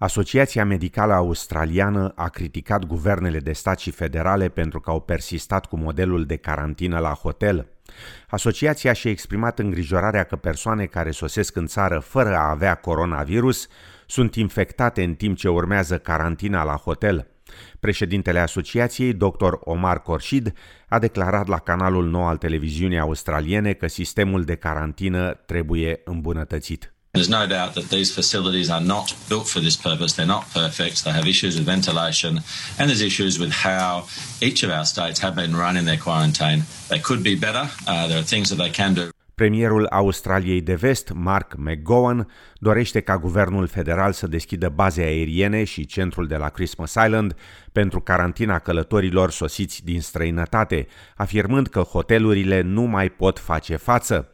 Asociația Medicală Australiană a criticat guvernele de stat și federale pentru că au persistat cu modelul de carantină la hotel. Asociația și-a exprimat îngrijorarea că persoane care sosesc în țară fără a avea coronavirus sunt infectate în timp ce urmează carantina la hotel. Președintele asociației, dr. Omar Corshid, a declarat la canalul nou al televiziunii australiene că sistemul de carantină trebuie îmbunătățit. There's no doubt that these facilities are not built for this purpose. They're not perfect. They have issues with ventilation and there's issues with how each of our states have been running their quarantine. They could be better. Uh, there are things that they can do. Premierul Australiei de Vest, Mark McGowan, dorește ca guvernul federal să deschidă baze aeriene și centrul de la Christmas Island pentru carantina călătorilor sosiți din străinătate, afirmând că hotelurile nu mai pot face față.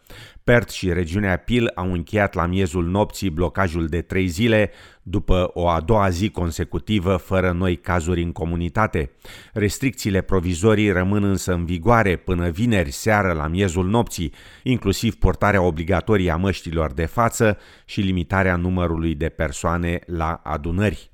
Perth și regiunea Peel au încheiat la miezul nopții blocajul de trei zile după o a doua zi consecutivă fără noi cazuri în comunitate. Restricțiile provizorii rămân însă în vigoare până vineri seară la miezul nopții, inclusiv portarea obligatorie a măștilor de față și limitarea numărului de persoane la adunări.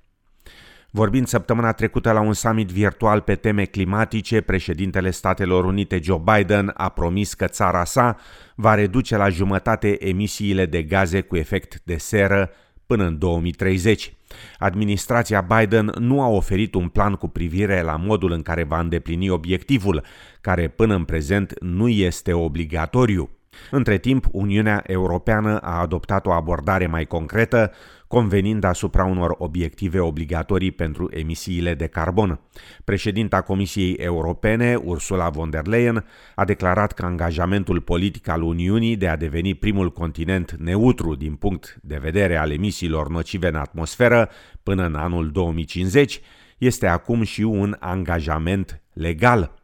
Vorbind săptămâna trecută la un summit virtual pe teme climatice, președintele Statelor Unite Joe Biden a promis că țara sa va reduce la jumătate emisiile de gaze cu efect de seră până în 2030. Administrația Biden nu a oferit un plan cu privire la modul în care va îndeplini obiectivul, care până în prezent nu este obligatoriu. Între timp, Uniunea Europeană a adoptat o abordare mai concretă, convenind asupra unor obiective obligatorii pentru emisiile de carbon. Președinta Comisiei Europene, Ursula von der Leyen, a declarat că angajamentul politic al Uniunii de a deveni primul continent neutru din punct de vedere al emisiilor nocive în atmosferă până în anul 2050 este acum și un angajament legal.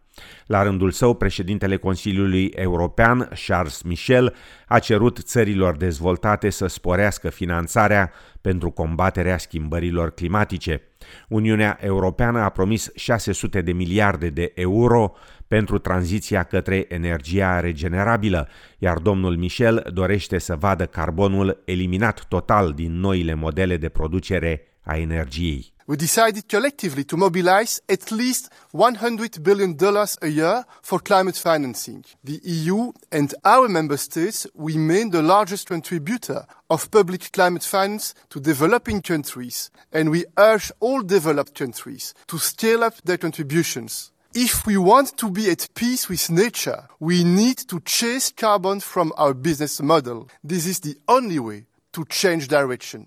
La rândul său, președintele Consiliului European, Charles Michel, a cerut țărilor dezvoltate să sporească finanțarea pentru combaterea schimbărilor climatice. Uniunea Europeană a promis 600 de miliarde de euro pentru tranziția către energia regenerabilă, iar domnul Michel dorește să vadă carbonul eliminat total din noile modele de producere a energiei. we decided collectively to mobilize at least $100 billion a year for climate financing. The EU and our member states remain the largest contributor of public climate finance to developing countries, and we urge all developed countries to scale up their contributions. If we want to be at peace with nature, we need to chase carbon from our business model. This is the only way to change direction.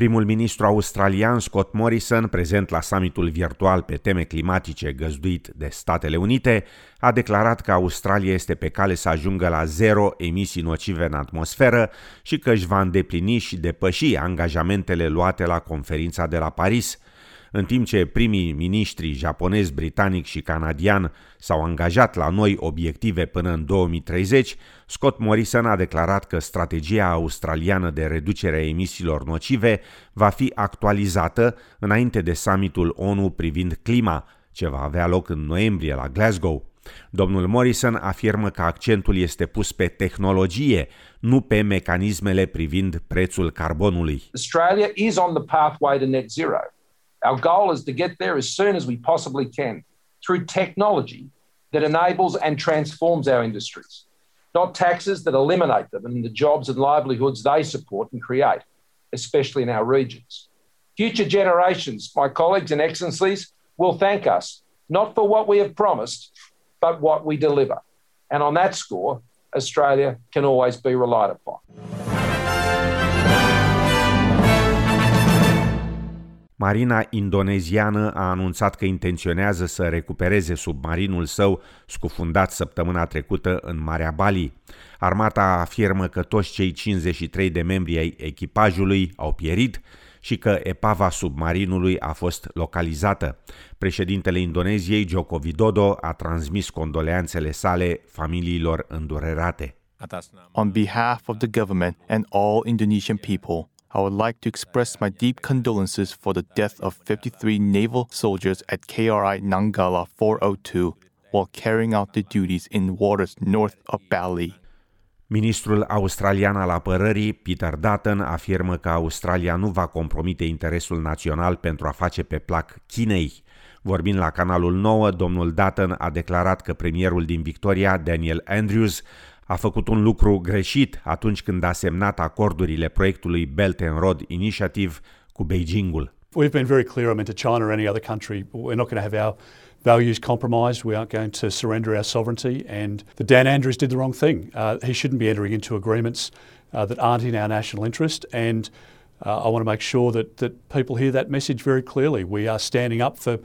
Primul ministru australian Scott Morrison, prezent la summitul virtual pe teme climatice găzduit de Statele Unite, a declarat că Australia este pe cale să ajungă la zero emisii nocive în atmosferă și că își va îndeplini și depăși angajamentele luate la conferința de la Paris – în timp ce primii miniștri japonez, britanic și canadian s-au angajat la noi obiective până în 2030, Scott Morrison a declarat că strategia australiană de reducere a emisiilor nocive va fi actualizată înainte de summitul ONU privind clima, ce va avea loc în noiembrie la Glasgow. Domnul Morrison afirmă că accentul este pus pe tehnologie, nu pe mecanismele privind prețul carbonului. Australia is on the pathway to net zero. Our goal is to get there as soon as we possibly can through technology that enables and transforms our industries, not taxes that eliminate them and the jobs and livelihoods they support and create, especially in our regions. Future generations, my colleagues and excellencies, will thank us not for what we have promised, but what we deliver. And on that score, Australia can always be relied upon. Marina indoneziană a anunțat că intenționează să recupereze submarinul său scufundat săptămâna trecută în Marea Bali. Armata afirmă că toți cei 53 de membri ai echipajului au pierit și că epava submarinului a fost localizată. Președintele Indoneziei, Joko Widodo, a transmis condoleanțele sale familiilor îndurerate. On behalf of the government and all Indonesian people, I would like to express my deep condolences for the death of 53 naval soldiers at KRI Nanggala 402 while carrying out their duties in waters north of Bali. Ministrul australian al apărării, Peter Dutton, afirmă că Australia nu va compromite interesul național pentru a face pe plac Chinei. Vorbind la canalul 9, domnul Dutton a declarat că premierul din Victoria, Daniel Andrews, a făcut un lucru greșit atunci când a semnat acordurile proiectului Belt and Road Initiative cu Beijingul. We've been very clear, I mean, to China or any other country, we're not going to have our values compromised. We aren't going to surrender our sovereignty. And the Dan Andrews did the wrong thing. Uh, he shouldn't be entering into agreements uh, that aren't in our national interest. And uh, I want to make sure that, that people hear that message very clearly. We are standing up for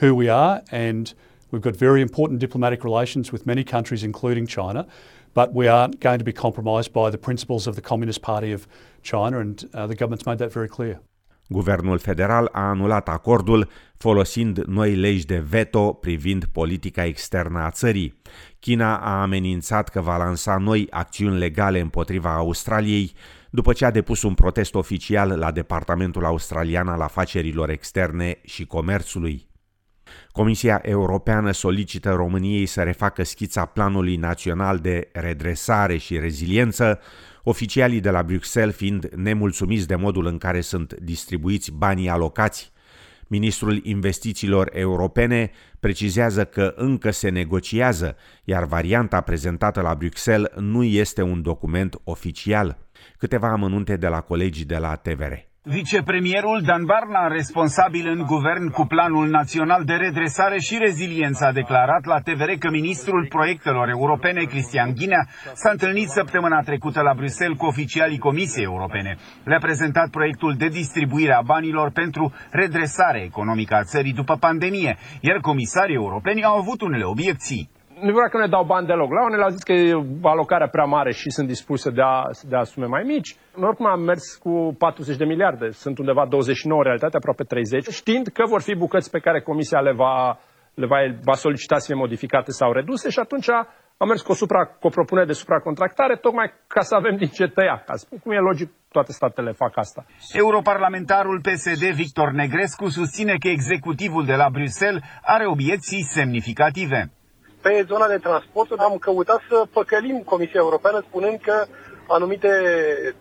who we are, and we've got very important diplomatic relations with many countries, including China. But we aren't going to be compromised by the principles of the Communist Party of China, and uh, the government's made that very clear. Guvernul federal a anulat acordul folosind noi legi de veto privind politica externă a țării. China a amenințat că va lansa noi acțiuni legale împotriva Australiei după ce a depus un protest oficial la Departamentul Australian al Afacerilor Externe și Comerțului. Comisia Europeană solicită României să refacă schița Planului Național de Redresare și Reziliență, oficialii de la Bruxelles fiind nemulțumiți de modul în care sunt distribuiți banii alocați. Ministrul Investițiilor Europene precizează că încă se negociază, iar varianta prezentată la Bruxelles nu este un document oficial. Câteva amănunte de la colegii de la TVR. Vicepremierul Dan Barna, responsabil în guvern cu Planul Național de Redresare și Reziliență, a declarat la TVR că ministrul proiectelor europene, Cristian Ghinea, s-a întâlnit săptămâna trecută la Bruxelles cu oficialii Comisiei Europene. Le-a prezentat proiectul de distribuire a banilor pentru redresare economică a țării după pandemie, iar comisarii europeni au avut unele obiecții nu vreau că ne dau bani deloc. La unele au zis că e alocarea prea mare și sunt dispuși să dea, să dea sume mai mici. Noi oricum am mers cu 40 de miliarde. Sunt undeva 29 în realitate, aproape 30. Știind că vor fi bucăți pe care Comisia le va, le va, va solicita să fie modificate sau reduse și atunci am mers cu o, supra, cu o propunere de supracontractare tocmai ca să avem din ce tăia. Ca spun cum e logic, toate statele fac asta. Europarlamentarul PSD Victor Negrescu susține că executivul de la Bruxelles are obiecții semnificative pe zona de transport am căutat să păcălim Comisia Europeană spunând că anumite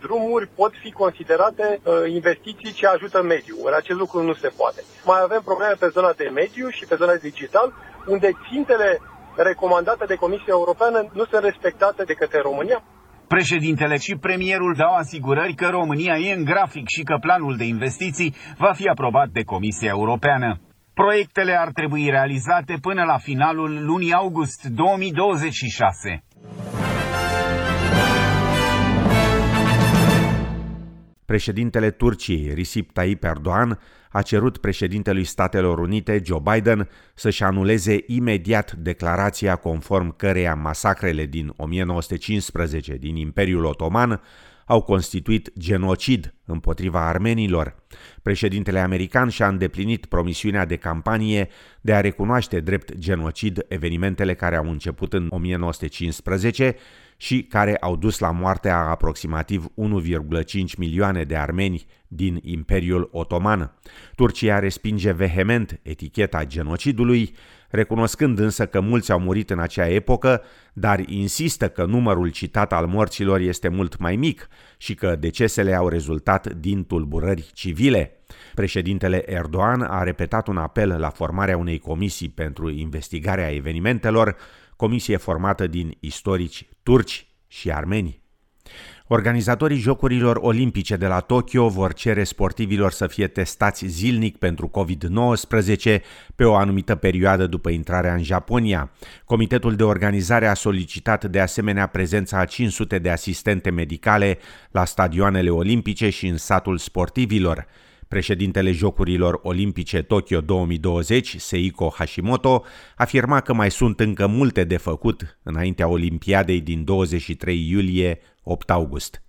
drumuri pot fi considerate uh, investiții ce ajută mediul. Ori acest lucru nu se poate. Mai avem probleme pe zona de mediu și pe zona digital, unde țintele recomandate de Comisia Europeană nu sunt respectate de către România. Președintele și premierul dau asigurări că România e în grafic și că planul de investiții va fi aprobat de Comisia Europeană. Proiectele ar trebui realizate până la finalul lunii august 2026. Președintele Turciei, Recep Tayyip Erdogan, a cerut președintelui Statelor Unite, Joe Biden, să-și anuleze imediat declarația conform căreia masacrele din 1915 din Imperiul Otoman au constituit genocid împotriva armenilor. Președintele american și-a îndeplinit promisiunea de campanie de a recunoaște drept genocid evenimentele care au început în 1915 și care au dus la moartea a aproximativ 1,5 milioane de armeni din Imperiul Otoman. Turcia respinge vehement eticheta genocidului, recunoscând însă că mulți au murit în acea epocă, dar insistă că numărul citat al morților este mult mai mic și că decesele au rezultat din tulburări civile. Președintele Erdogan a repetat un apel la formarea unei comisii pentru investigarea evenimentelor, comisie formată din istorici turci și armeni. Organizatorii Jocurilor Olimpice de la Tokyo vor cere sportivilor să fie testați zilnic pentru COVID-19 pe o anumită perioadă după intrarea în Japonia. Comitetul de organizare a solicitat de asemenea prezența a 500 de asistente medicale la stadioanele olimpice și în satul sportivilor. Președintele Jocurilor Olimpice Tokyo 2020, Seiko Hashimoto, afirma că mai sunt încă multe de făcut înaintea Olimpiadei din 23 iulie 8 august.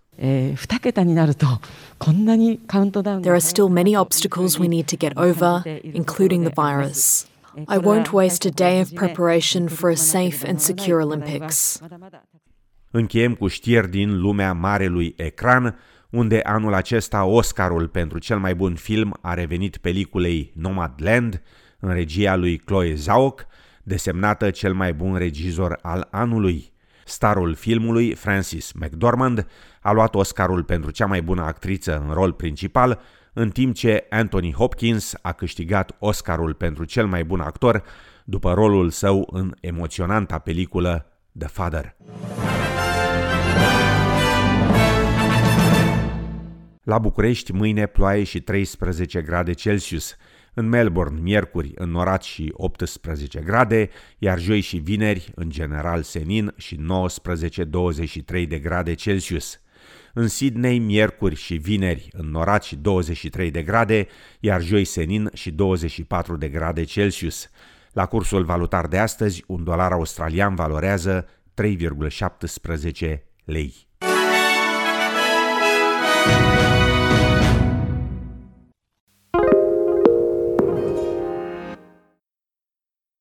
There are still many obstacles we need to get over, including the virus. I won't waste a day of preparation for a safe and secure Olympics. Încheiem cu știri din lumea marelui ecran, unde anul acesta Oscarul pentru cel mai bun film a revenit peliculei Nomadland, în regia lui Chloe Zhao, desemnată cel mai bun regizor al anului. Starul filmului, Francis McDormand, a luat Oscarul pentru cea mai bună actriță în rol principal, în timp ce Anthony Hopkins a câștigat Oscarul pentru cel mai bun actor după rolul său în emoționanta peliculă The Father. La București, mâine ploaie și 13 grade Celsius. În Melbourne, miercuri, înnorat și 18 grade, iar joi și vineri, în general senin, și 19-23 de grade Celsius. În Sydney, miercuri și vineri, înnorat și 23 de grade, iar joi senin și 24 de grade Celsius. La cursul valutar de astăzi, un dolar australian valorează 3,17 lei.